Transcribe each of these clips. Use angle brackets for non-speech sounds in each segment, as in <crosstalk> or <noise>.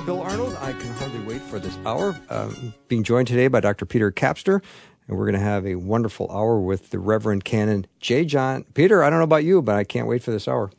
I'm Bill Arnold. I can hardly wait for this hour. Um, being joined today by Dr. Peter Kapsner, and we're going to have a wonderful hour with the Reverend Canon J. John. Peter, I don't know about you, but I can't wait for this hour.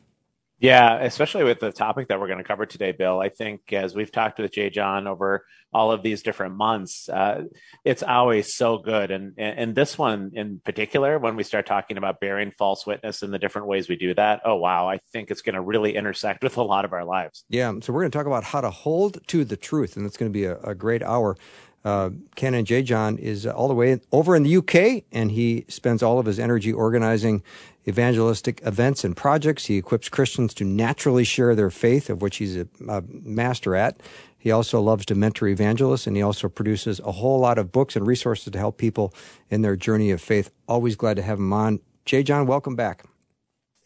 Yeah, especially with the topic that we're going to cover today, Bill. I think as we've talked with J. John over all of these different months, uh, it's always so good. And, and this one in particular, when we start talking about bearing false witness and the different ways we do that, oh, wow, I think it's going to really intersect with a lot of our lives. Yeah, so we're going to talk about how to hold to the truth, and it's going to be a, a great hour. Uh, Canon J. John is all the way over in the UK, and he spends all of his energy organizing evangelistic events and projects. He equips Christians to naturally share their faith, of which he's a, a master at. He also loves to mentor evangelists, and he also produces a whole lot of books and resources to help people in their journey of faith. Always glad to have him on. J. John, welcome back.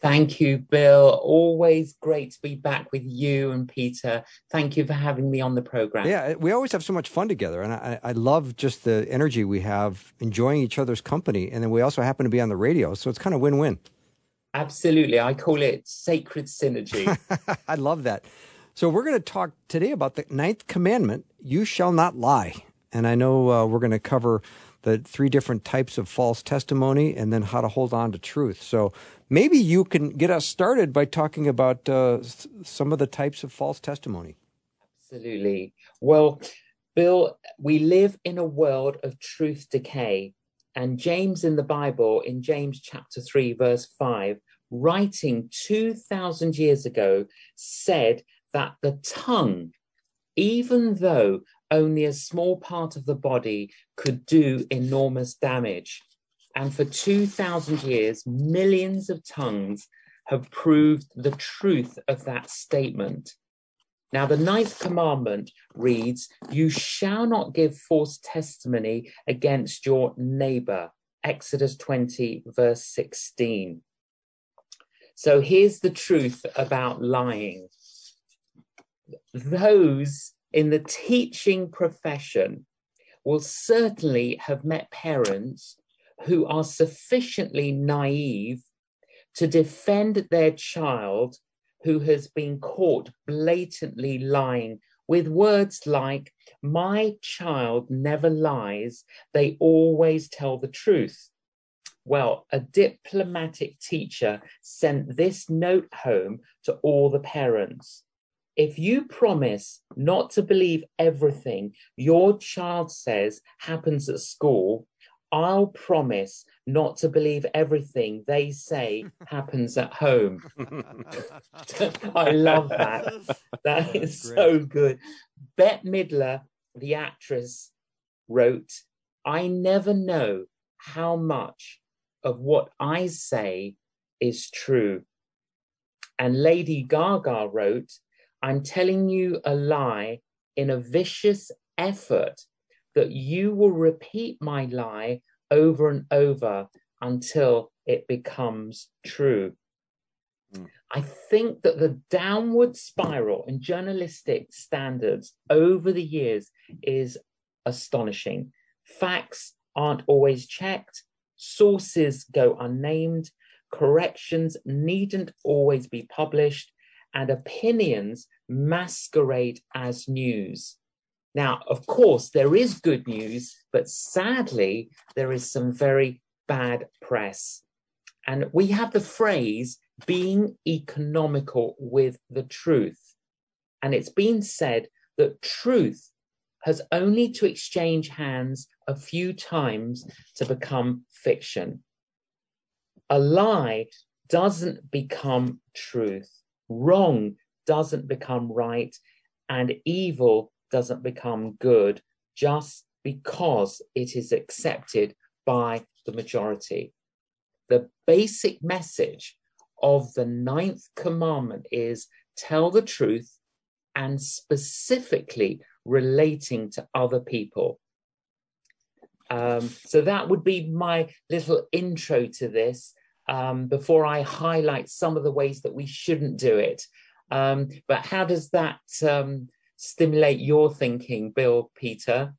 Thank you, Bill. Always great to be back with you and Peter. Thank you for having me on the program. Yeah, we always have so much fun together, and I, I love just the energy we have enjoying each other's company. And then we also happen to be on the radio, so it's kind of win win. Absolutely. I call it sacred synergy. <laughs> I love that. So, we're going to talk today about the ninth commandment you shall not lie. And I know uh, we're going to cover the three different types of false testimony and then how to hold on to truth. So, maybe you can get us started by talking about uh, some of the types of false testimony. Absolutely. Well, Bill, we live in a world of truth decay. And James in the Bible, in James chapter 3, verse 5, writing 2,000 years ago, said that the tongue, even though only a small part of the body could do enormous damage, and for 2,000 years, millions of tongues have proved the truth of that statement. Now, the ninth commandment reads, You shall not give false testimony against your neighbor. Exodus 20, verse 16. So here's the truth about lying. Those in the teaching profession will certainly have met parents who are sufficiently naive to defend their child who has been caught blatantly lying with words like, My child never lies, they always tell the truth. Well, a diplomatic teacher sent this note home to all the parents. If you promise not to believe everything your child says happens at school, I'll promise not to believe everything they say <laughs> happens at home. <laughs> I love that. That is so good. Bette Midler, the actress, wrote, I never know how much of what I say is true. And Lady Gaga wrote, I'm telling you a lie in a vicious effort that you will repeat my lie over and over until it becomes true. Mm. I think that the downward spiral in journalistic standards over the years is astonishing. Facts aren't always checked, sources go unnamed, corrections needn't always be published, and opinions masquerade as news. Now, of course, there is good news, but sadly, there is some very bad press. And we have the phrase being economical with the truth. And it's been said that truth has only to exchange hands a few times to become fiction. A lie doesn't become truth, wrong doesn't become right, and evil doesn't become good just because it is accepted by the majority. The basic message of the ninth commandment is tell the truth, and specifically relating to other people. Um, so that would be my little intro to this um, before I highlight some of the ways that we shouldn't do it. Um, but how does that um, stimulate your thinking, Bill, Peter?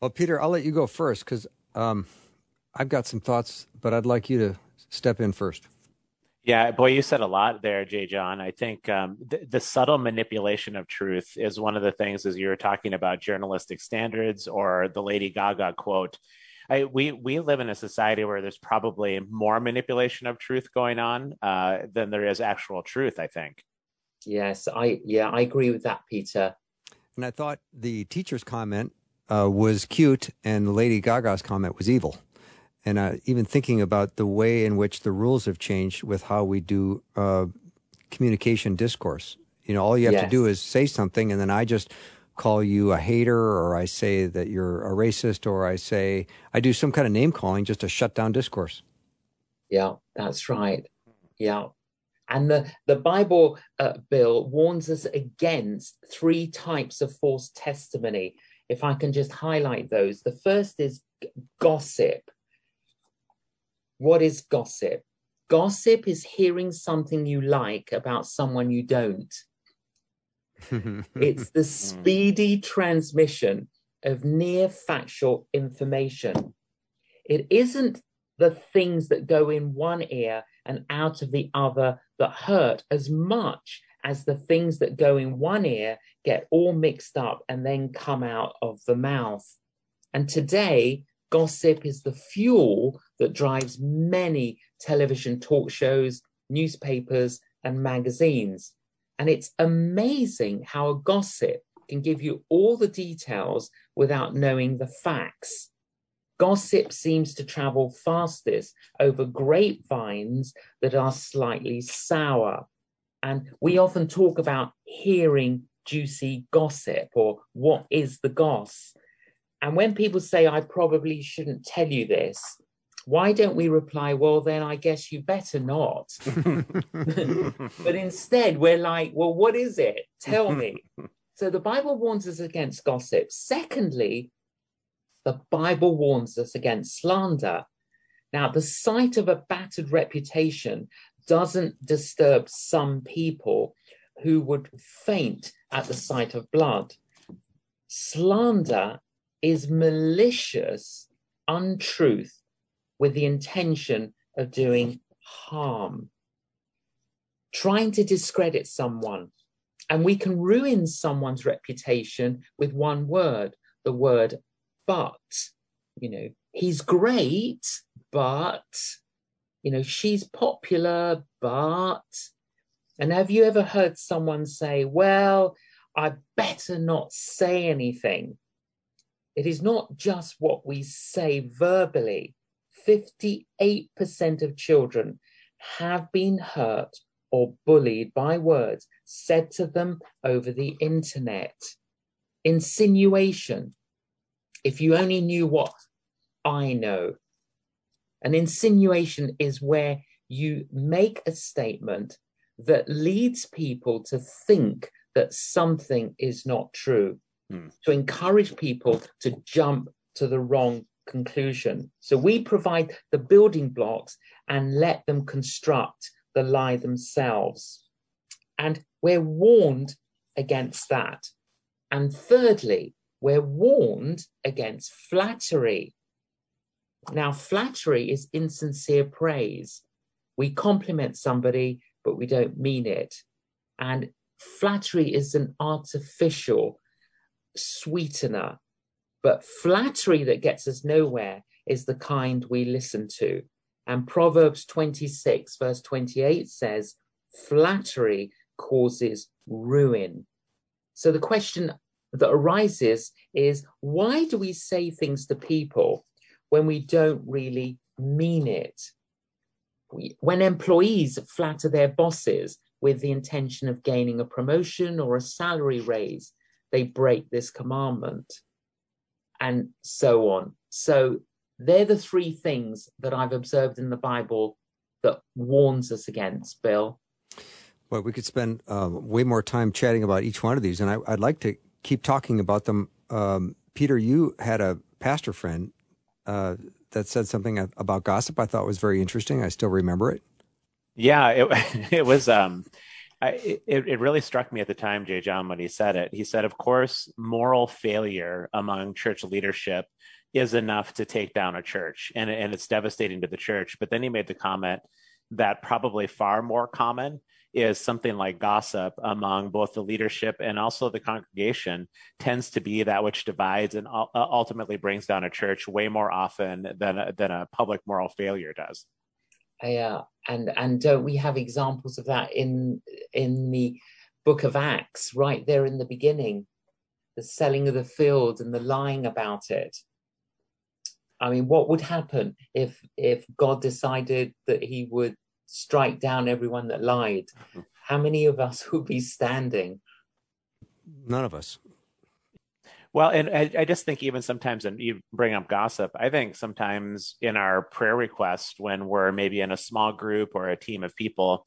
Well, Peter, I'll let you go first because um, I've got some thoughts, but I'd like you to step in first. Yeah, boy, you said a lot there, J. John. I think um, the, the subtle manipulation of truth is one of the things, as you were talking about journalistic standards or the Lady Gaga quote. I, we we live in a society where there's probably more manipulation of truth going on uh, than there is actual truth. I think. Yes, I yeah I agree with that, Peter. And I thought the teacher's comment uh, was cute, and Lady Gaga's comment was evil and uh, even thinking about the way in which the rules have changed with how we do uh, communication discourse. You know, all you have yes. to do is say something, and then I just call you a hater, or I say that you're a racist, or I say I do some kind of name calling just to shut down discourse. Yeah, that's right. Yeah. And the, the Bible, uh, Bill, warns us against three types of false testimony. If I can just highlight those. The first is gossip. What is gossip? Gossip is hearing something you like about someone you don't. <laughs> it's the speedy transmission of near factual information. It isn't the things that go in one ear and out of the other that hurt as much as the things that go in one ear get all mixed up and then come out of the mouth. And today, Gossip is the fuel that drives many television talk shows, newspapers, and magazines. And it's amazing how a gossip can give you all the details without knowing the facts. Gossip seems to travel fastest over grapevines that are slightly sour. And we often talk about hearing juicy gossip or what is the goss. And when people say, I probably shouldn't tell you this, why don't we reply, well, then I guess you better not? <laughs> but instead, we're like, well, what is it? Tell <laughs> me. so the Bible warns us against gossip. Secondly, the Bible warns us against slander. Now, the sight of a battered reputation doesn't disturb some people who would faint at the sight of blood. Slander is malicious untruth with the intention of doing harm, trying to discredit someone. And we can ruin someone's reputation with one word, the word but. You know, he's great, but, you know, she's popular, but. And have you ever heard someone say, well, I better not say anything it is not just what we say verbally. 58% of children have been hurt or bullied by words said to them over the internet. Insinuation. If you only knew what I know. An insinuation is where you make a statement that leads people to think that something is not true mm. to encourage people to jump to the wrong conclusion. So we provide the building blocks and let them construct the lie themselves. And we're warned against that. And thirdly, we're warned against flattery. Now, flattery is insincere praise. We compliment somebody, but we don't mean it. And flattery is an artificial sweetener. But flattery that gets us nowhere is the kind we listen to. And Proverbs 26, verse 28 says, flattery causes ruin. So the question that arises is why do we say things to people when we don't really mean it? when employees flatter their bosses with the intention of gaining a promotion or a salary raise, they break this commandment, and so on. So they're the three things that I've observed in the Bible that warns us against, Bill. Well, we could spend um, way more time chatting about each one of these, and I, would like to keep talking about them. Um, Peter, you had a pastor friend uh, that said something about gossip I thought was very interesting. I still remember it. Yeah, it, <laughs> it was. Um, I, it, it really struck me at the time, J. John, when he said it. He said, of course, moral failure among church leadership is enough to take down a church, and, and it's devastating to the church. But then he made the comment that probably far more common is something like gossip among both the leadership and also the congregation tends to be that which divides and uh, ultimately brings down a church way more often than a, than a public moral failure does. Yeah, uh, and and don't we have examples of that in in the book of Acts, right there in the beginning, the selling of the field and the lying about it. I mean, what would happen if if God decided that He would strike down everyone that lied? Mm-hmm. <laughs> How many of us would be standing? None of us. Well, and I, I, just think even sometimes, and you bring up gossip, I think sometimes in our prayer request, when we're maybe in a small group or a team of people,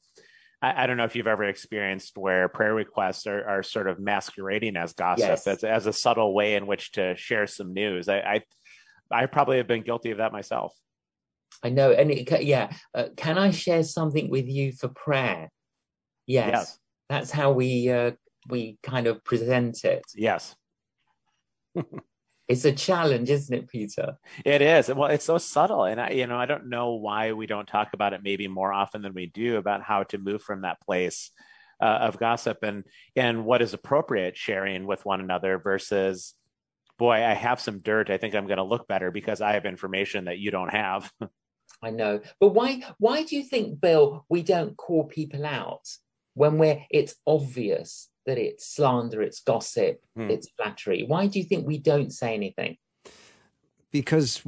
I, I don't know if you've ever experienced where prayer requests are, are sort of masquerading as gossip, yes. as, as a subtle way in which to share some news. I, I, I probably have been guilty of that myself. I know, and it, yeah, uh, can I share something with you for prayer? Yes, yes. that's how we uh, we kind of present it. Yes it's a challenge, isn't it, Peter? It is. Well, it's so subtle, and I, you know, I don't know why we don't talk about it maybe more often than we do about how to move from that place uh, of gossip and and what is appropriate sharing with one another versus, boy, I have some dirt. I think I'm going to look better because I have information that you don't have. <laughs> I know, but why? Why do you think, Bill, we don't call people out when we're? It's obvious that it's slander, it's gossip, hmm. it's flattery. Why do you think we don't say anything? Because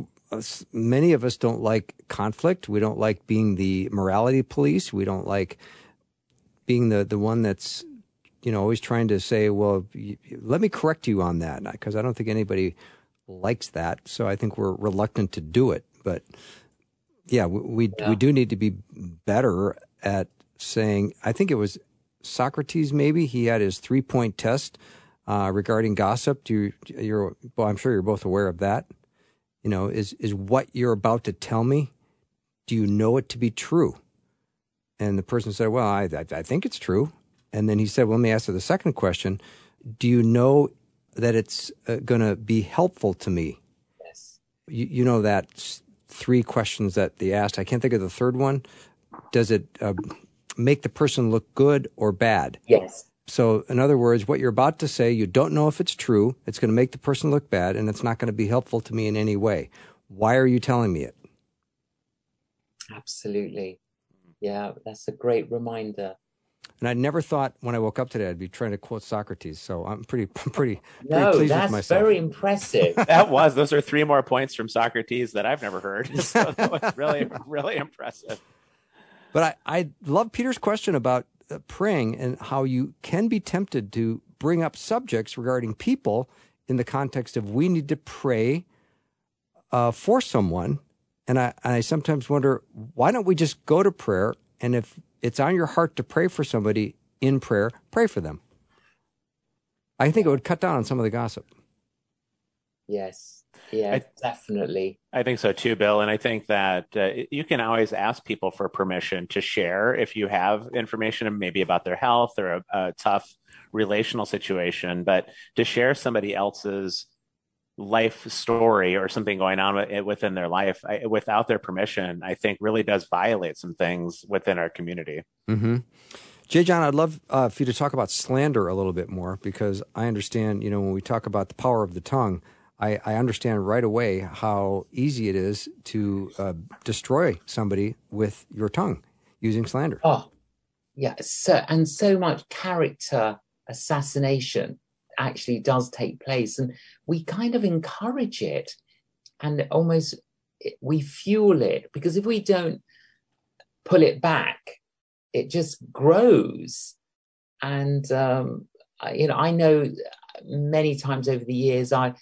many of us don't like conflict. We don't like being the morality police. We don't like being the, the one that's, you know, always trying to say, well, let me correct you on that. Because I don't think anybody likes that. So I think we're reluctant to do it. But yeah, we, we, yeah. we do need to be better at saying, I think it was Socrates, maybe he had his three point test uh, regarding gossip. Do you, you're, well, I'm sure you're both aware of that. You know, is is what you're about to tell me? Do you know it to be true? And the person said, "Well, I I, I think it's true." And then he said, well, "Let me ask you the second question: Do you know that it's uh, going to be helpful to me?" Yes. You, you know that three questions that they asked. I can't think of the third one. Does it uh, make the person look good or bad. Yes. So, in other words, what you're about to say, you don't know if it's true. It's going to make the person look bad, and it's not going to be helpful to me in any way. Why are you telling me it? Absolutely. Yeah, that's a great reminder. And I never thought when I woke up today I'd be trying to quote Socrates. So I'm pretty, <laughs> pretty, no, pretty pleased with myself. that's very impressive. <laughs> that was. Those are three more points from Socrates that I've never heard. <laughs> So that was really, really impressive. But I, I love Peter's question about uh, praying and how you can be tempted to bring up subjects regarding people in the context of we need to pray uh, for someone. And I, and I sometimes wonder, why don't we just go to prayer? And if it's on your heart to pray for somebody in prayer, pray for them. I think it would cut down on some of the gossip. Yes. Yeah, I, definitely. I think so too, Bill. And I think that uh, you can always ask people for permission to share if you have information maybe about their health or a, a tough relational situation, but to share somebody else's life story or something going on within their life I, without their permission, I think really does violate some things within our community. Mm-hmm. J. John, I'd love uh, for you to talk about slander a little bit more because I understand, you know, when we talk about the power of the tongue, I, I understand right away how easy it is to uh, destroy somebody with your tongue using slander. Oh, yeah. So, and so much character assassination actually does take place. And we kind of encourage it and almost we fuel it because if we don't pull it back, it just grows. And, um, you know, I know many times over the years, I,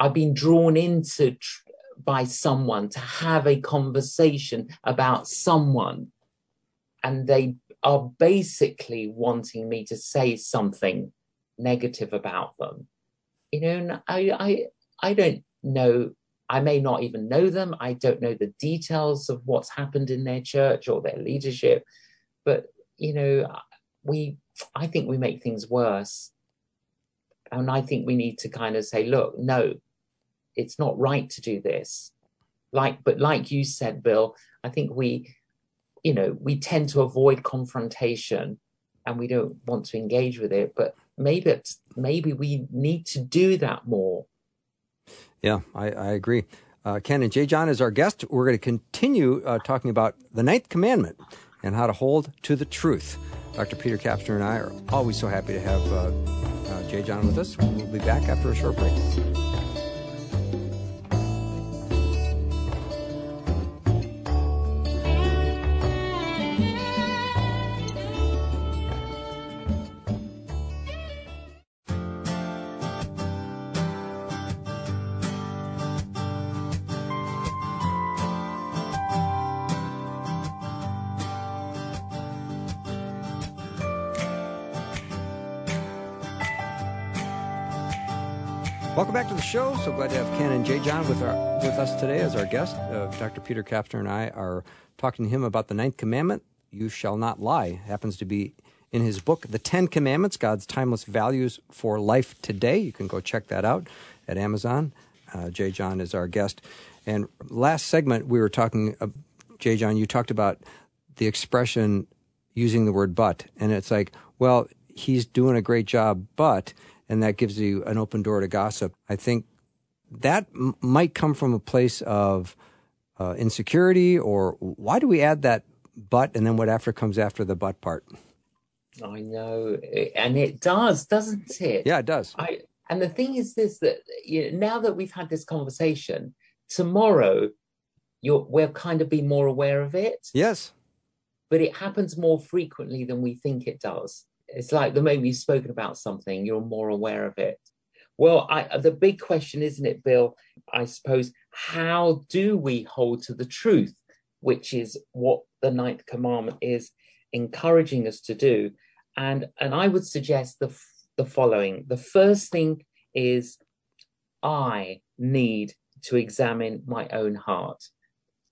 I've been drawn into tr- by someone to have a conversation about someone, and they are basically wanting me to say something negative about them. You know, I, I, I don't know. I may not even know them. I don't know the details of what's happened in their church or their leadership. But, you know, we, I think we make things worse. And I think we need to kind of say, look, no, it's not right to do this. Like, but like you said, Bill, I think we, you know, we tend to avoid confrontation and we don't want to engage with it. But maybe it's, maybe we need to do that more. Yeah, I, I agree. Uh, Canon J. John is our guest. We're going to continue uh, talking about the ninth commandment and how to hold to the truth. Dr. Peter Kapsner and I are always so happy to have uh, uh J. John with us. We'll be back after a short break. Show. So glad to have Canon J. John with our with us today as our guest. Uh, Dr. Peter Kapsner and I are talking to him about the ninth commandment: "You shall not lie." Happens to be in his book, "The Ten Commandments: God's Timeless Values for Life Today." You can go check that out at Amazon. Uh, J. John is our guest. And last segment, we were talking. Uh, J. John, you talked about the expression using the word "but," and it's like, well, he's doing a great job, but and that gives you an open door to gossip. I think that m- might come from a place of uh, insecurity, or why do we add that but and then what after comes after the but part? I know, and it does, doesn't it? Yeah, it does. I and the thing is this that you know, now that we've had this conversation, tomorrow you're we'll kind of be more aware of it. Yes. But it happens more frequently than we think it does it's like the moment you've spoken about something, you're more aware of it. Well, I, the big question, isn't it, Bill? I suppose, how do we hold to the truth, which is what the ninth commandment is encouraging us to do? And, and I would suggest the, the following. The first thing is I need to examine my own heart.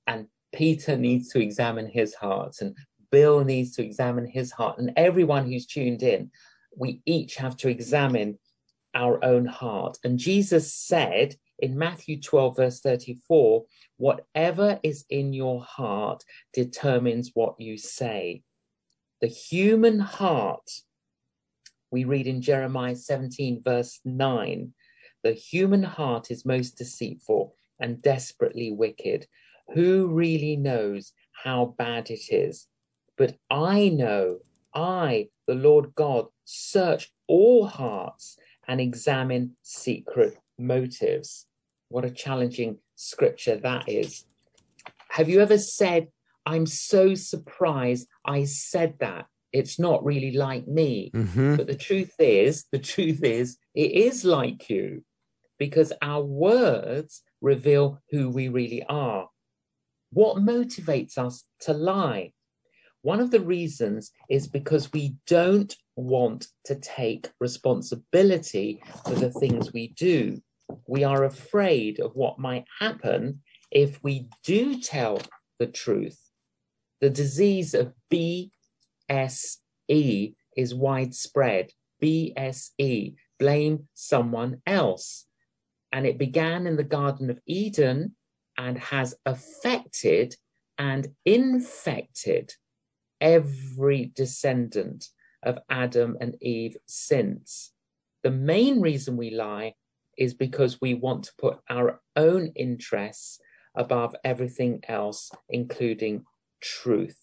And Peter needs to examine his heart, and Bill needs to examine his heart, and everyone who's tuned in, we each have to examine our own heart. And Jesus said in Matthew 12, verse 34, whatever is in your heart determines what you say. The human heart, we read in Jeremiah 17, verse 9, the human heart is most deceitful and desperately wicked. Who really knows how bad it is? But I know, I, the Lord God, search all hearts and examine secret motives. What a challenging scripture that is. Have you ever said, I'm so surprised I said that? It's not really like me. Mm-hmm. But the truth is, the truth is, it is like you because our words reveal who we really are. What motivates us to lie? One of the reasons is because we don't want to take responsibility for the things we do. We are afraid of what might happen if we do tell the truth. The disease of BSE is widespread. BSE, blame someone else. And it began in the Garden of Eden and has affected and infected every descendant of Adam and Eve since. The main reason we lie is because we want to put our own interests above everything else, including truth.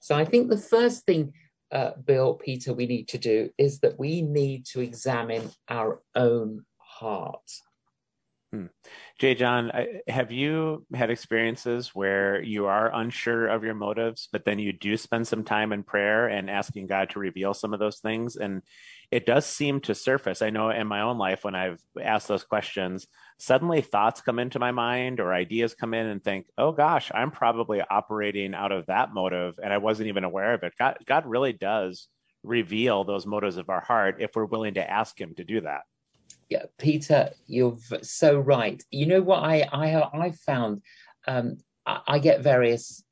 So I think the first thing, uh, Bill, Peter, we need to do is that we need to examine our own heart. Hmm. J. John, have you had experiences where you are unsure of your motives, but then you do spend some time in prayer and asking God to reveal some of those things? And it does seem to surface. I know in my own life when I've asked those questions, suddenly thoughts come into my mind or ideas come in and think, oh gosh, I'm probably operating out of that motive and I wasn't even aware of it. God, God really does reveal those motives of our heart if we're willing to ask Him to do that. Yeah, Peter, you're so right. You know what I I I found um, I, get various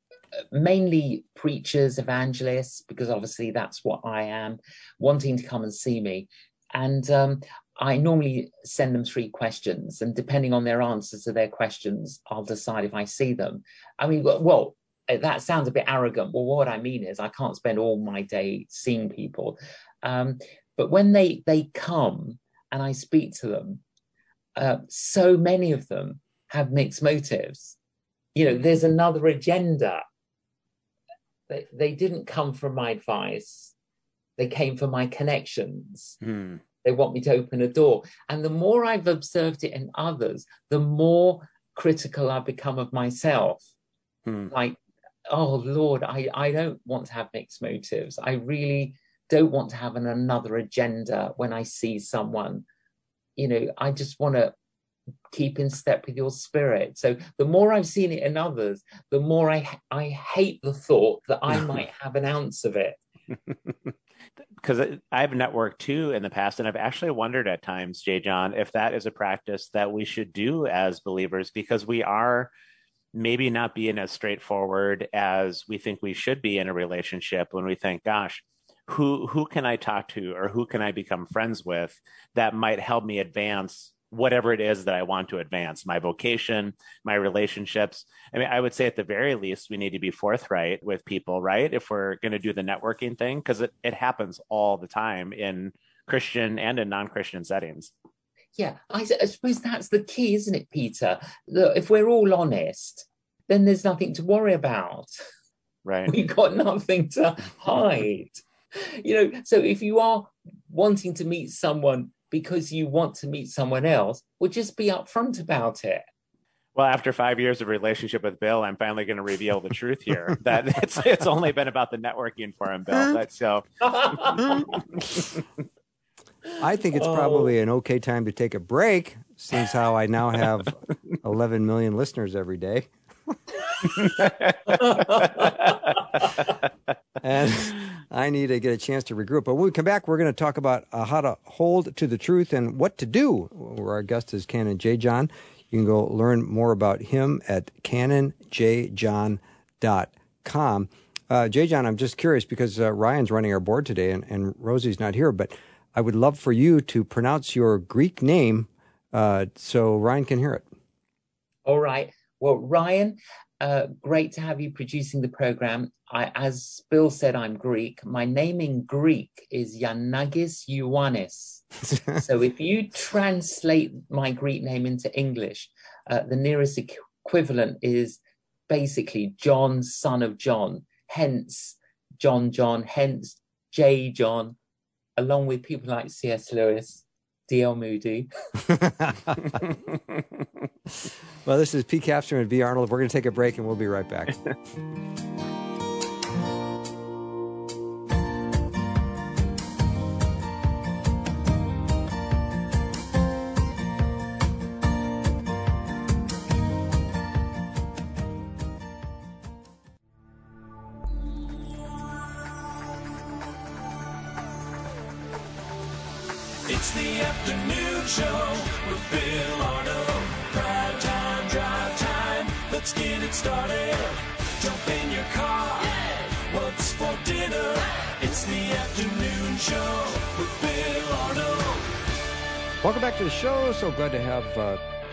mainly preachers, evangelists, because obviously that's what I am, wanting to come and see me. And um, I normally send them three questions, and depending on their answers to their questions, I'll decide if I see them. I mean, well, that sounds a bit arrogant. Well, what I mean is, I can't spend all my day seeing people, um, but when they they come and I speak to them, uh, so many of them have mixed motives. You know, there's another agenda they, they didn't come for my advice. They came for my connections. Hmm. They want me to open a door. And the more I've observed it in others, the more critical I become of myself. Hmm. Like, oh Lord, I, I don't want to have mixed motives. I really don't want to have an, another agenda when I see someone. You know, I just want to keep in step with your spirit. So the more I've seen it in others, the more I I hate the thought that I <laughs> might have an ounce of it. <laughs> Because I've networked too in the past, and I've actually wondered at times, J. John, if that is a practice that we should do as believers, because we are maybe not being as straightforward as we think we should be in a relationship when we think, gosh, who who can I talk to or who can I become friends with that might help me advance whatever it is that I want to advance, my vocation, my relationships. I mean, I would say at the very least, we need to be forthright with people, right? If we're going to do the networking thing, because it, it happens all the time in Christian and in non Christian settings. Yeah, I, I, suppose that's the key, isn't it, Peter? Look, if we're all honest, then there's nothing to worry about. Right. <laughs> We've got nothing to hide. <laughs> <laughs> you know, so if you are wanting to meet someone because you want to meet someone else, well, just be upfront about it. Well, after five years of relationship with Bill, I'm finally going to reveal the truth here. <laughs> that it's it's only been about the networking for him, Bill. But so. <laughs> I think it's oh. probably an okay time to take a break, since how I now have 11 million listeners every day. and I need to get a chance to regroup. But when we come back, we're going to talk about uh, how to hold to the truth and what to do. Where our guest is Canon J. John. You can go learn more about him at canonjjohn.com. Uh, J. John, I'm just curious because uh, Ryan's running our board today and, and Rosie's not here, but I would love for you to pronounce your Greek name uh, so Ryan can hear it. All right. Well, Ryan, uh, great to have you producing the program. I, as Bill said, I'm Greek. My name in Greek is Yanagis Ioannis. <laughs> so if you translate my Greek name into English, uh, the nearest equivalent is basically John, son of John. Hence, John, John. Hence, J. John, along with people like C.S. Lewis, D.L. Moody. <laughs> <laughs> well, this is Pete Kapsner and V. Arnold. We're going to take a break and we'll be right back. <laughs>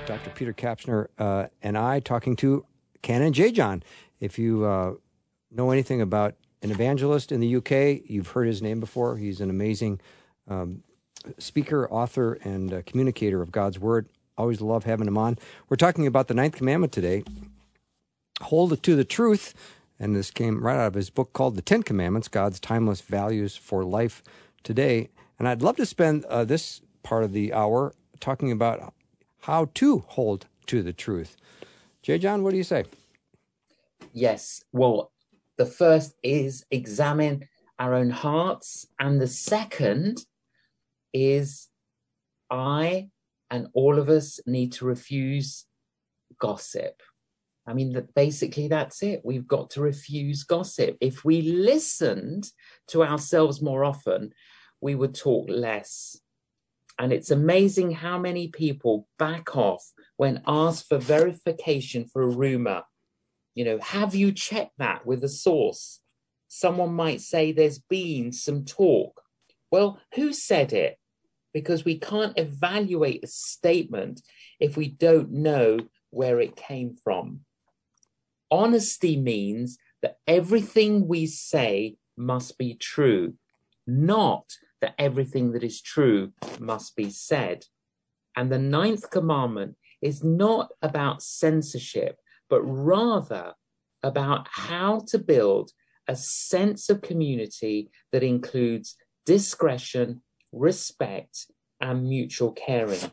Dr. Peter Kapsner uh, and I talking to Canon J. John. If you uh, know anything about an evangelist in the UK, you've heard his name before. He's an amazing um, speaker, author, and uh, communicator of God's Word. Always love having him on. We're talking about the ninth commandment today. Hold to the truth. And this came right out of his book called The Ten Commandments God's Timeless Values for Life Today. And I'd love to spend uh, this part of the hour talking about how to hold to the truth. J. John, what do you say? Yes. Well, the first is examine our own hearts, and the second, is I and all of us need to refuse gossip. I mean, that basically that's it. We've got to refuse gossip. If we listened to ourselves more often, we would talk less. And it's amazing how many people back off when asked for verification for a rumor. You know, have you checked that with a source? Someone might say there's been some talk. Well, who said it? Because we can't evaluate a statement if we don't know where it came from. Honesty means that everything we say must be true, not that everything that is true must be said. And the ninth commandment is not about censorship, but rather about how to build a sense of community that includes discretion, respect, and mutual caring.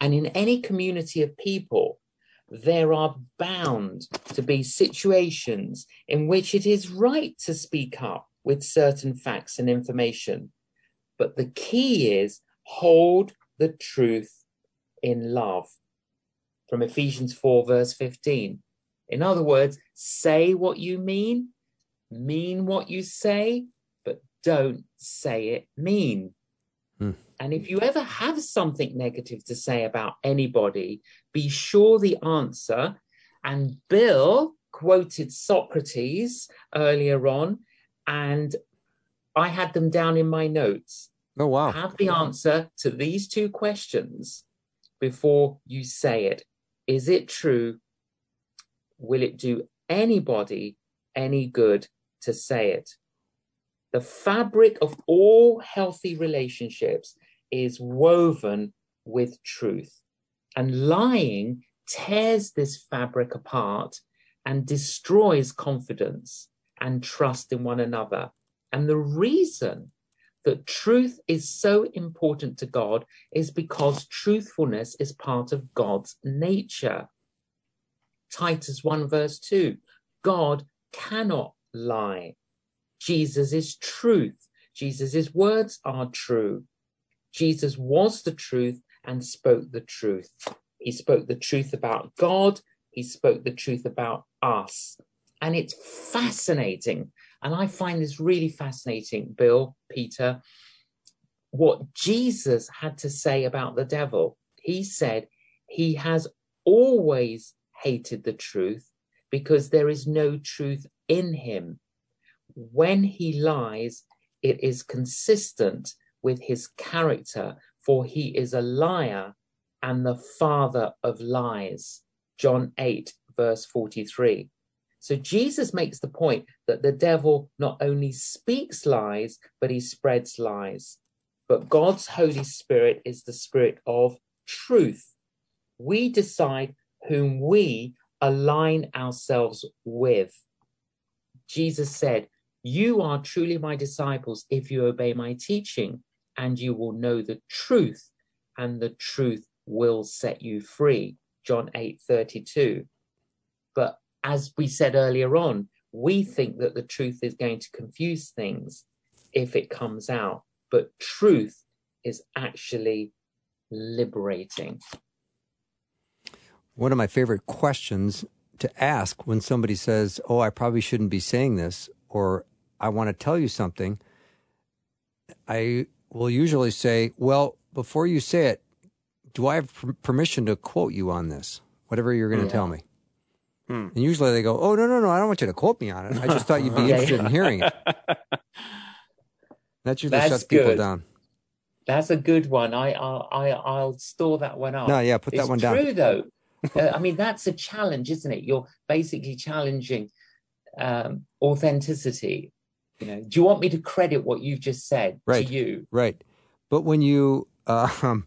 And in any community of people, there are bound to be situations in which it is right to speak up with certain facts and information. But the key is hold the truth in love. From Ephesians 4, verse 15. In other words, say what you mean, mean what you say, but don't say it mean. Hmm. And if you ever have something negative to say about anybody, be sure the answer. And Bill quoted Socrates earlier on, and I had them down in my notes. Oh, wow. Have the answer to these two questions before you say it. Is it true? Will it do anybody any good to say it? The fabric of all healthy relationships is woven with truth. And lying tears this fabric apart and destroys confidence and trust in one another. And the reason that truth is so important to God is because truthfulness is part of God's nature. Titus 1 verse 2 God cannot lie. Jesus is truth. Jesus' words are true. Jesus was the truth and spoke the truth. He spoke the truth about God. He spoke the truth about us. And it's fascinating. And I find this really fascinating, Bill, Peter, what Jesus had to say about the devil. He said he has always hated the truth because there is no truth in him. When he lies, it is consistent with his character, for he is a liar and the father of lies. John 8, verse 43. So Jesus makes the point that the devil not only speaks lies, but he spreads lies. But God's Holy Spirit is the spirit of truth. We decide whom we align ourselves with. Jesus said, You are truly my disciples if you obey my teaching and you will know the truth, and the truth will set you free. John 8 32. But as we said earlier on, we think that the truth is going to confuse things if it comes out, but truth is actually liberating. One of my favorite questions to ask when somebody says, Oh, I probably shouldn't be saying this, or I want to tell you something, I will usually say, Well, before you say it, do I have permission to quote you on this? Whatever you're going to yeah. tell me. Hmm. And usually they go, Oh, no, no, no, I don't want you to quote me on it. I just thought you'd be <laughs> interested yeah. in hearing it. That usually That's shuts good. people down. That's a good one. I, I, I'll store that one up. No, yeah, put it's that one down. True though. uh, I mean, that's a challenge, isn't it? You're basically challenging um, authenticity you know, do you want me to credit what you've just said right, to you? Right. But when you <laughs> um,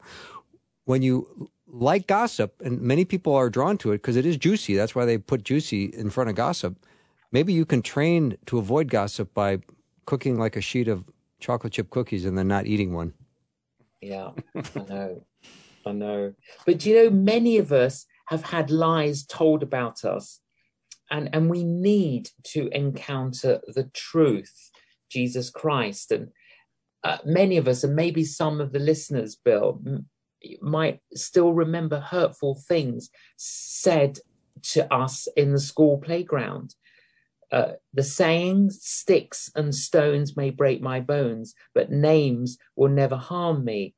when you like gossip, and many people are drawn to it because it is juicy. That's why they put juicy in front of gossip. Maybe you can train to avoid gossip by cooking like a sheet of chocolate chip cookies and then not eating one. Yeah, I know. I know. But you know, many of us have had lies told about us and and we need to encounter the truth jesus christ and uh, many of us, and maybe some of the listeners, Bill, m- might still remember hurtful things said to us in the school playground. Uh, the saying, sticks and stones may break my bones, but names will never harm me.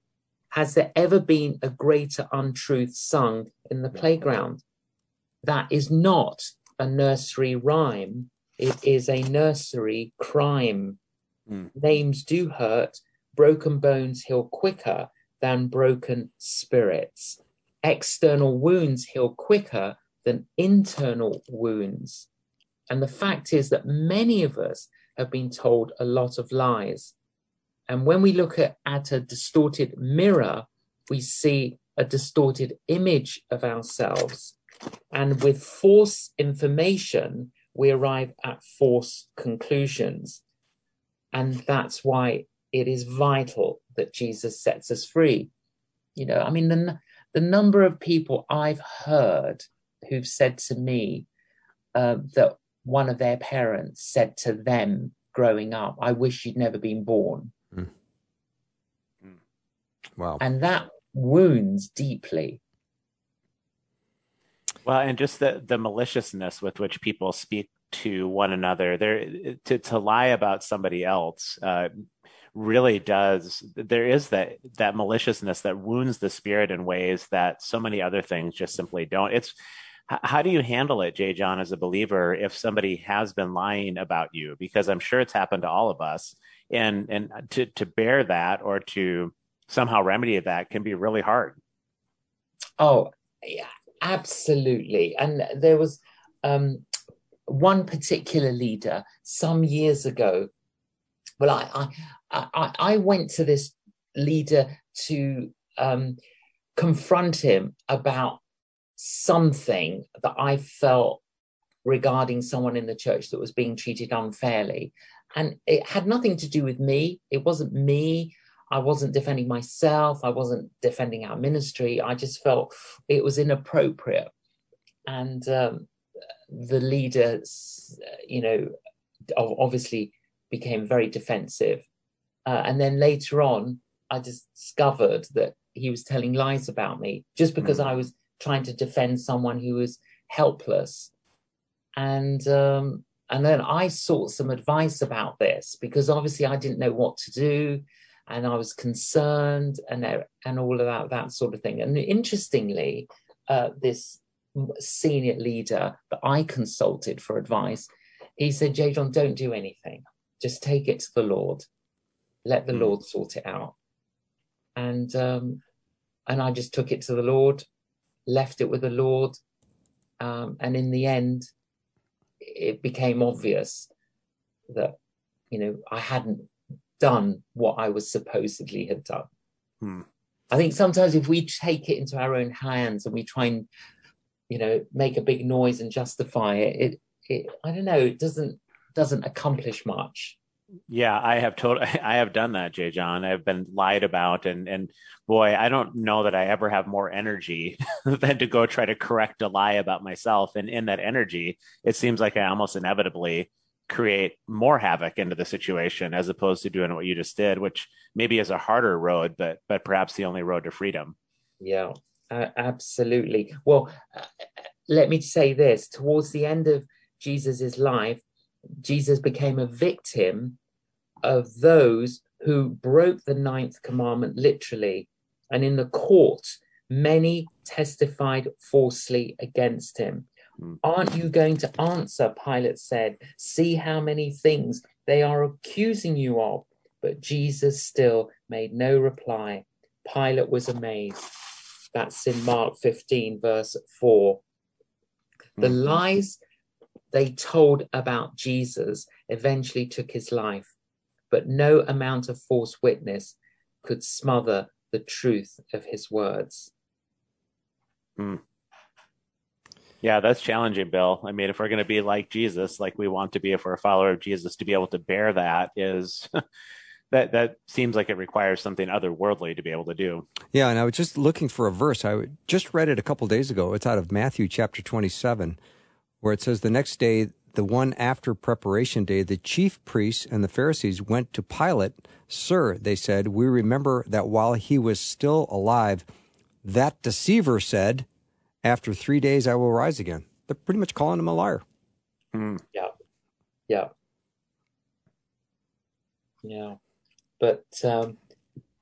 Has there ever been a greater untruth sung in the playground? That is not a nursery rhyme. It is a nursery crime. Mm. Names do hurt. Broken bones heal quicker than broken spirits. External wounds heal quicker than internal wounds. And the fact is that many of us have been told a lot of lies. And when we look at, at a distorted mirror, we see a distorted image of ourselves. And with false information, we arrive at false conclusions. And that's why it is vital that Jesus sets us free. You know, I mean, the, the number of people I've heard who've said to me uh, that one of their parents said to them growing up, I wish you'd never been born. Mm. Wow. And that wounds deeply. Well, and just the, the maliciousness with which people speak to one another, there to, to lie about somebody else uh, really does. There is that that maliciousness that wounds the spirit in ways that so many other things just simply don't. It's how do you handle it, J. John, as a believer, if somebody has been lying about you? Because I'm sure it's happened to all of us, and and to to bear that or to somehow remedy that can be really hard. Oh, yeah, absolutely. And there was um, one particular leader some years ago. Well, I I I, I went to this leader to um, confront him about something that I felt regarding someone in the church that was being treated unfairly. And it had nothing to do with me. It wasn't me. I wasn't defending myself. I wasn't defending our ministry. I just felt it was inappropriate. And um, the leader, you know, obviously became very defensive. Uh, and then later on, I discovered that he was telling lies about me just because mm. I was trying to defend someone who was helpless. And um, and then I sought some advice about this because obviously I didn't know what to do, and I was concerned and and all of that that sort of thing. And interestingly, uh, this senior leader that I consulted for advice, he said, "J. John, don't do anything. Just take it to the Lord. Let the mm. Lord sort it out." And um, and I just took it to the Lord left it with the Lord. Um, and in the end, it became obvious that, you know, I hadn't done what I was supposedly had done. Hmm. I think sometimes if we take it into our own hands and we try and, you know, make a big noise and justify it, it, it I don't know, it doesn't doesn't accomplish much. Yeah, I have told <laughs> I have done that, J. John. I've been lied about, and and boy, I don't know that I ever have more energy <laughs> than to go try to correct a lie about myself. And in that energy, it seems like I almost inevitably create more havoc into the situation as opposed to doing what you just did, which maybe is a harder road, but but perhaps the only road to freedom. Yeah, uh, absolutely. Well, uh, let me say this: towards the end of Jesus's life, Jesus became a victim of those who broke the ninth commandment literally. And in the court, many testified falsely against him. Mm. Aren't you going to answer? Pilate said. See how many things they are accusing you of. But Jesus still made no reply. Pilate was amazed. That's in Mark 15, verse 4. The mm. lies they told about Jesus eventually took his life, but no amount of false witness could smother the truth of his words. Hmm. Yeah, that's challenging, Bill. I mean, if we're going to be like Jesus, like we want to be, if we're a follower of Jesus, to be able to bear that is <laughs> that that seems like it requires something otherworldly to be able to do. Yeah, and I was just looking for a verse. I just read it a couple days ago. It's out of Matthew chapter twenty-seven where it says, The next day the one after preparation day, the chief priests and the Pharisees went to Pilate. Sir, they said, we remember that while he was still alive, that deceiver said, After three days I will rise again. They're pretty much calling him a liar. Mm. Yeah. Yeah. Yeah. But, um,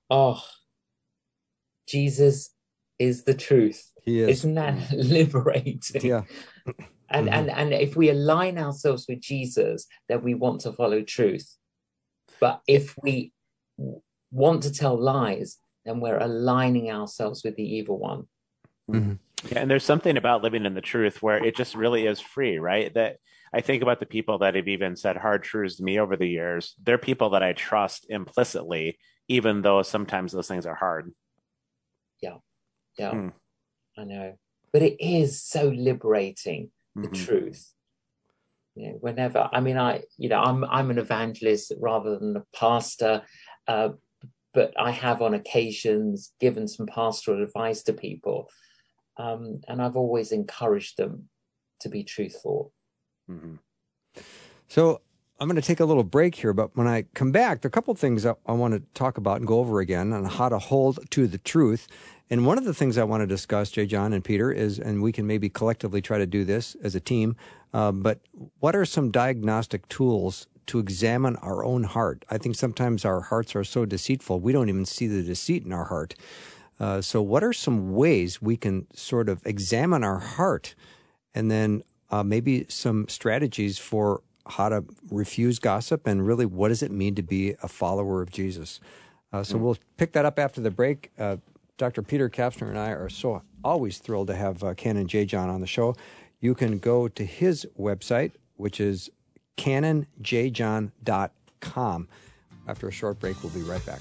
oh, Jesus is the truth. He is. Isn't that <laughs> liberating? Yeah. <laughs> and, mm-hmm. and, and if we align ourselves with Jesus, then we want to follow truth. But if we want to tell lies, then we're aligning ourselves with the evil one. Mm-hmm. Yeah, and there's something about living in the truth where it just really is free, right? That I think about the people that have even said hard truths to me over the years. They're people that I trust implicitly, even though sometimes those things are hard. Yeah. Yeah. Mm. I know. But it is so liberating, the mm-hmm. truth. You know, whenever I mean I you know, I'm I'm an evangelist rather than a pastor. Uh, but I have on occasions given some pastoral advice to people. Um, and I've always encouraged them to be truthful. Mm-hmm. So I'm going to take a little break here, but when I come back, there are a couple of things I, I want to talk about and go over again on how to hold to the truth. And one of the things I want to discuss, J. John and Peter, is, and we can maybe collectively try to do this as a team, uh, but what are some diagnostic tools to examine our own heart? I think sometimes our hearts are so deceitful, we don't even see the deceit in our heart. Uh, so, what are some ways we can sort of examine our heart and then uh, maybe some strategies for how to refuse gossip and really what does it mean to be a follower of Jesus? Uh, so, mm. we'll pick that up after the break. Dr. Peter Kapsner and I are so always thrilled to have uh, Canon J. John on the show. You can go to his website, which is canonjjohn.com. After a short break, we'll be right back.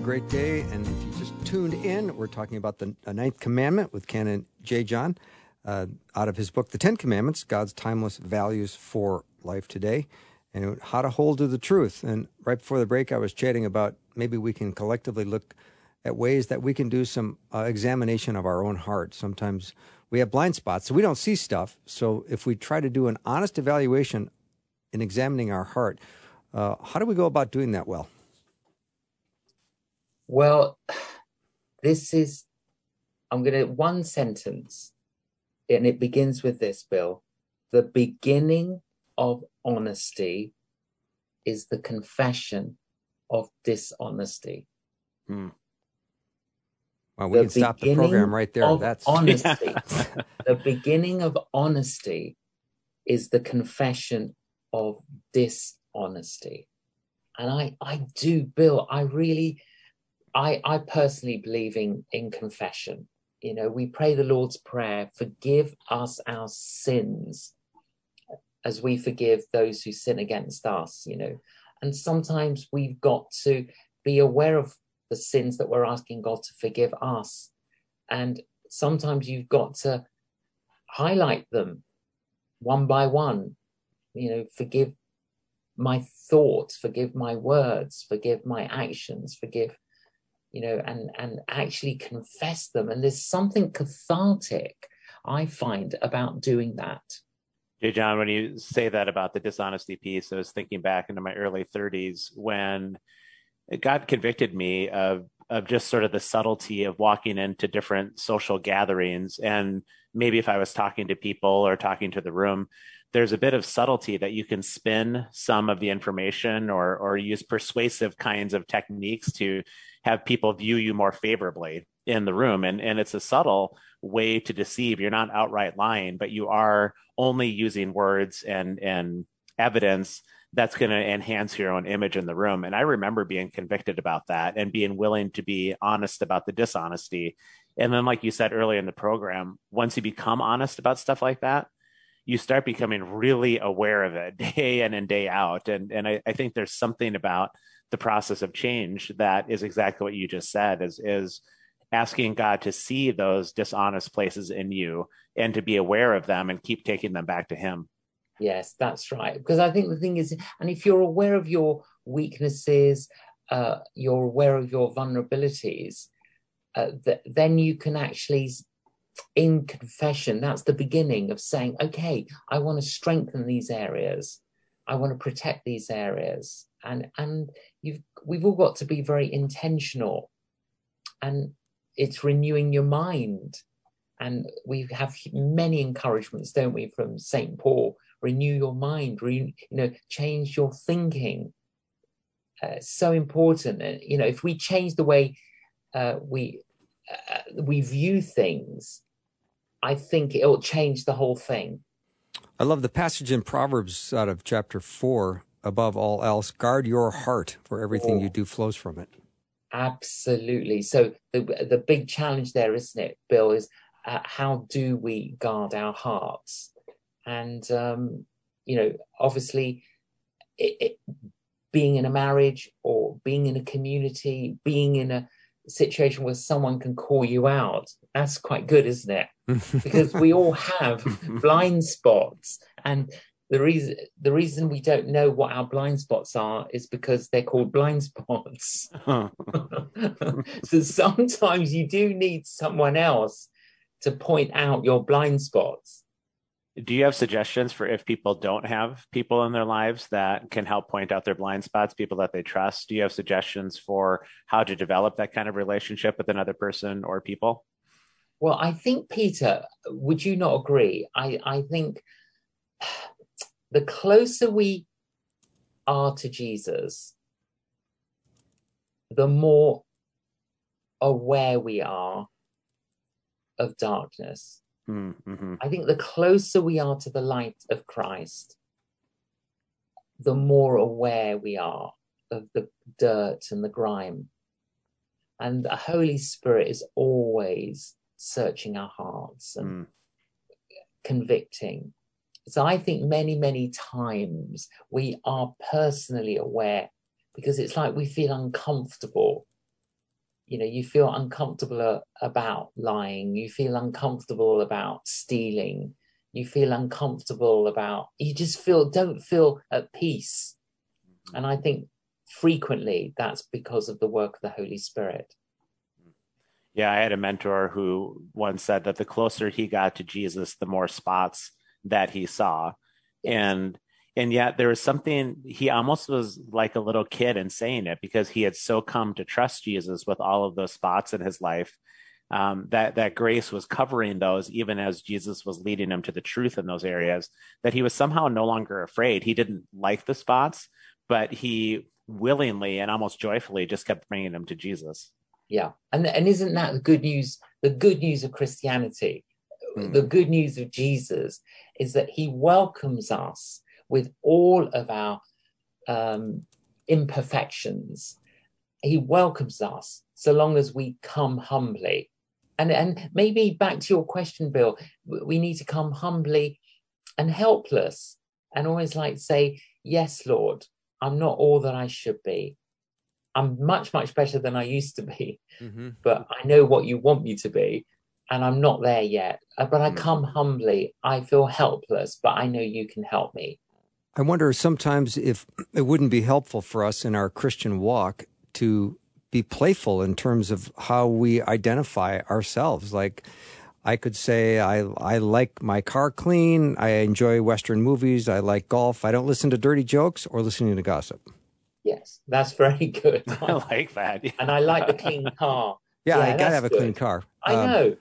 Great day. And if you just tuned in, we're talking about the ninth commandment with Canon J. John uh, out of his book, The Ten Commandments God's Timeless Values for Life Today, and how to hold to the truth. And right before the break, I was chatting about maybe we can collectively look at ways that we can do some uh, examination of our own heart. Sometimes we have blind spots, so we don't see stuff. So if we try to do an honest evaluation in examining our heart, uh, how do we go about doing that well? Well, this is, I'm going to, one sentence, and it begins with this, Bill. The beginning of honesty is the confession of dishonesty. Hmm. Well, we the can stop the program right there. That's honesty. <laughs> the beginning of honesty is the confession of dishonesty. And I, I do, Bill, I really, I, I personally believe in, in confession. You know, we pray the Lord's Prayer, forgive us our sins as we forgive those who sin against us, you know. And sometimes we've got to be aware of the sins that we're asking God to forgive us. And sometimes you've got to highlight them one by one, you know, forgive my thoughts, forgive my words, forgive my actions, forgive you know, and and actually confess them. And there's something cathartic I find about doing that. Hey, John, when you say that about the dishonesty piece, I was thinking back into my early 30s when God convicted me of of just sort of the subtlety of walking into different social gatherings and maybe if I was talking to people or talking to the room, there's a bit of subtlety that you can spin some of the information or or use persuasive kinds of techniques to have people view you more favorably in the room and and it's a subtle way to deceive you're not outright lying but you are only using words and and evidence that's going to enhance your own image in the room. And I remember being convicted about that and being willing to be honest about the dishonesty. And then, like you said earlier in the program, once you become honest about stuff like that, you start becoming really aware of it <laughs> day in and day out. And and I, I think there's something about the process of change that is exactly what you just said is is asking God to see those dishonest places in you and to be aware of them and keep taking them back to Him. Yes, that's right. Because I think the thing is, and if you're aware of your weaknesses, uh, you're aware of your vulnerabilities, uh, th- then you can actually, in confession, that's the beginning of saying, okay, I want to strengthen these areas. I want to protect these areas. And, and you've, we've all got to be very intentional. And it's renewing your mind. And we have many encouragements, don't we, from St. Paul renew your mind, re, you know, change your thinking. Uh, so important. And, you know, if we change the way uh, we uh, we view things, I think it'll change the whole thing. I love the passage in Proverbs out of chapter four. Above all else, guard your heart, for everything oh. you do flows from it. Absolutely. So the the big challenge there, isn't it, Bill? Is uh, how do we guard our hearts? and um, you know obviously it, it, being in a marriage or being in a community being in a situation where someone can call you out that's quite good isn't it? <laughs> Because we all have <laughs> blind spots and the reason the reason we don't know what our blind spots are is because they're called blind spots. <laughs> So sometimes you do need someone else to point out your blind spots do you have suggestions for if people don't have people in their lives that can help point out their blind spots people that they trust? Do you have suggestions for how to develop that kind of relationship with another person or people? Well i think peter would you not agree? I i think the closer we are to jesus the more aware we are of darkness Mm-hmm. I think the closer we are to the light of Christ, the more aware we are of the dirt and the grime. And the Holy Spirit is always searching our hearts and mm. convicting. So I think many, many times we are personally aware because it's like we feel uncomfortable you know you feel uncomfortable about lying you feel uncomfortable about stealing you feel uncomfortable about you just feel don't feel at peace. Mm-hmm. and i think frequently that's because of the work of the holy spirit. Yeah i had a mentor who once said that the closer he got to jesus the more spots that he saw. And and yet there was something he almost was like a little kid in saying it because he had so come to trust jesus with all of those spots in his life um, that that grace was covering those even as jesus was leading him to the truth in those areas that he was somehow no longer afraid. He didn't like the spots but he willingly and almost joyfully just kept bringing them to jesus. Yeah. And and isn't that the good news the good news of christianity? Mm. the good news of jesus is that he welcomes us with all of our um, imperfections. He welcomes us so long as we come humbly. And, and maybe back to your question, Bill, we need to come humbly and helpless and always like say, Yes, Lord, I'm not all that I should be. I'm much, much better than I used to be, mm-hmm. but I know what you want me to be, and I'm not there yet. Uh, but I mm-hmm. come humbly. I feel helpless, but I know you can help me. I wonder sometimes if it wouldn't be helpful for us in our Christian walk to be playful in terms of how we identify ourselves. Like, I could say I I like my car clean. I enjoy Western movies. I like golf. I don't listen to dirty jokes or listening to gossip. Yes, that's very good. <laughs> I like that, yeah. <laughs> and I like the clean car. Yeah, yeah I gotta have a good. clean car. I um, know,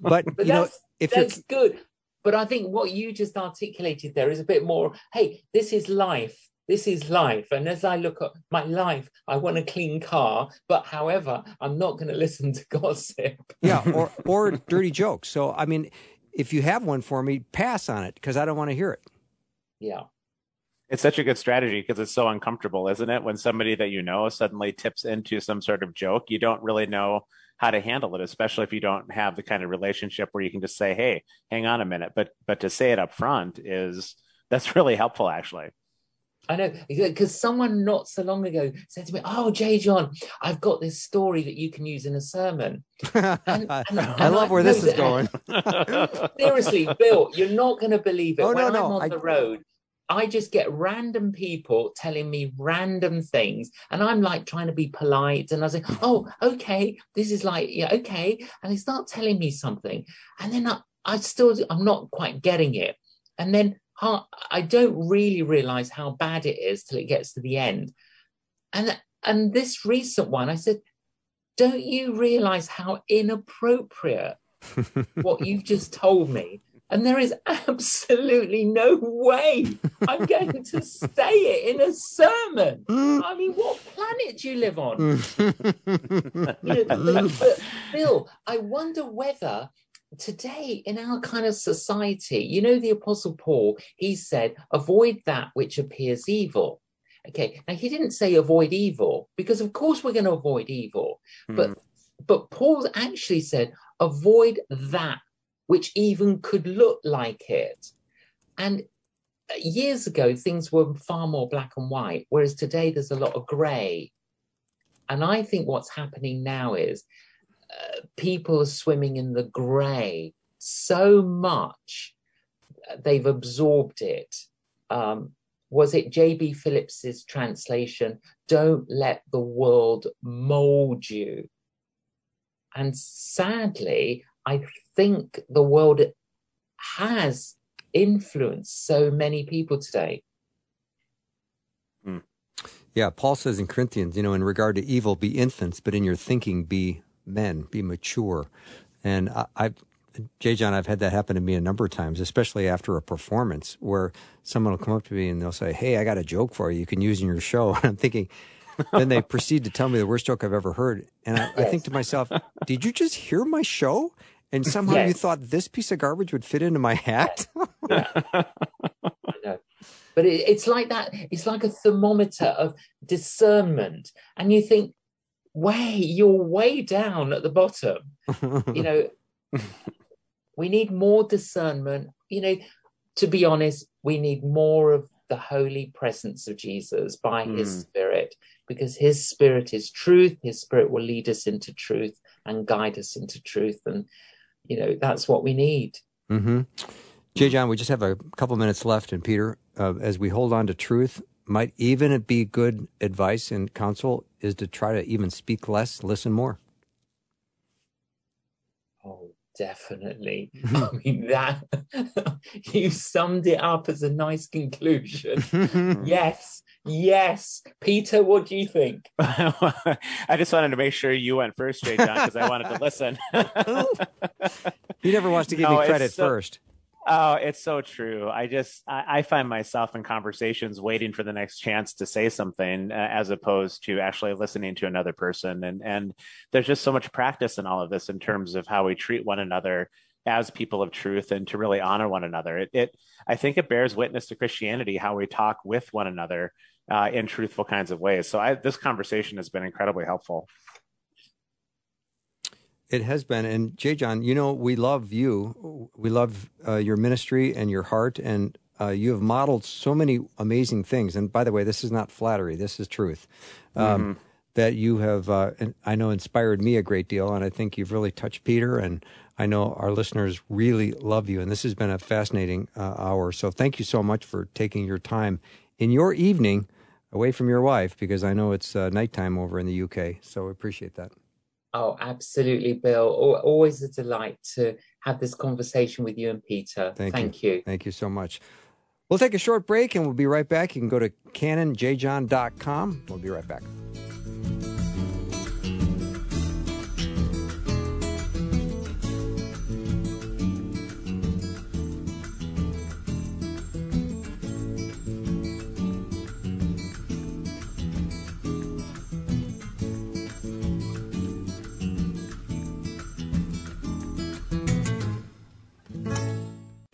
but, <laughs> but you know, if that's good. But I think what you just articulated there is a bit more hey, this is life. This is life. And as I look at my life, I want a clean car. But however, I'm not going to listen to <laughs> gossip. yeah, or, <laughs> or dirty jokes. So, I mean, if you have one for me, pass on it because I don't want to hear it. Yeah. It's such a good strategy because it's so uncomfortable, isn't it? When somebody that you know suddenly tips into some sort of joke, you don't really know how to handle it, especially if you don't have the kind of relationship where you can just say, "Hey, hang on a minute." But but to say it up front is that's <laughs> really helpful, actually. I know because someone not so long ago said to me, "Oh, J. John, I've got this story that you can use in a sermon." And, <laughs> and, and I love I, where this is going. <laughs> Seriously, Bill, you're not going to believe it. Oh, when no, I'm no, on I... the road, I just get random people telling me random things, and I'm like trying to be polite, and I say, "Oh, okay, this is like, yeah, okay," and they start telling me something, and then I, I still, I'm not quite getting it, and then I don't really realize how bad it is till it gets to the end, and and this recent one, I said, "Don't you realize how inappropriate <laughs> what you've just told me?" And there is <laughs> absolutely no way I'm going to say it in a sermon. <laughs> I mean, what planet do you live on? <laughs> you know, but, Bill, I wonder whether today in our kind of society, you know, the Apostle Paul, he said, avoid that which appears evil. Okay, now he didn't say avoid evil because, of course, we're going to avoid evil, mm. but but Paul actually said avoid that which even could look like it. And years ago, things were far more black and white, whereas today there's a lot of grey. And I think what's happening now is uh, people are swimming in the grey so much, uh, they've absorbed it. Um, was it J.B. Phillips's translation? Don't let the world mold you. And sadly, I think the world has influenced so many people today. Hmm. Yeah, Paul says in Corinthians, you know, in regard to evil, be infants, but in your thinking, be men, be mature. And i've, J. John, I've had that happen to me a number of times, especially after a performance where someone will come up to me and they'll say, Hey, I got a joke for you you can use in your show. <laughs> And I'm thinking, then they proceed to tell me the worst joke I've ever heard. And I, yes. I think to myself, did you just hear my show? And somehow yes. you thought this piece of garbage would fit into my hat? Yeah. <laughs> but it, it's like that. It's like a thermometer of discernment. And you think, way, you're way down at the bottom. you know, <laughs> we need more discernment. You know, to be honest, we need more of the holy presence of Jesus by mm. his spirit because his spirit is truth. His spirit will lead us into truth and guide us into truth. And, you know, that's what we need. Mm-hmm. J. John, we just have a couple minutes left. And Peter, uh, as we hold on to truth, might even it be good advice and counsel is to try to even speak less, listen more. Oh, definitely. <laughs> I mean, that <laughs> you summed it up as a nice conclusion. <laughs> yes, yes. Peter, what do you think? <laughs> I just wanted to make sure you went first, J. John, because I wanted to listen. <laughs> he never wants to give no, me credit so, first. Oh, it's so true. I just I, I, find myself in conversations waiting for the next chance to say something, uh, as opposed to actually listening to another person. And and there's just so much practice in all of this in terms of how we treat one another as people of truth and to really honor one another. It, it I think it bears witness to Christianity how we talk with one another uh, in truthful kinds of ways. So I, this conversation has been incredibly helpful. It has been. And J. John, you know, we love you. We love uh, your ministry and your heart. And uh, you have modeled so many amazing things. And by the way, this is not flattery, this is truth. Um, mm-hmm. That you have, uh, I know, inspired me a great deal. And I think you've really touched Peter. And I know our listeners really love you. And this has been a fascinating uh, hour. So thank you so much for taking your time in your evening away from your wife, because I know it's uh, nighttime over in the UK. So appreciate that. Oh, absolutely, Bill. Always a delight to have this conversation with you and Peter. Thank, Thank you. you. Thank you so much. We'll take a short break and we'll be right back. You can go to canonjjohn.com. We'll be right back.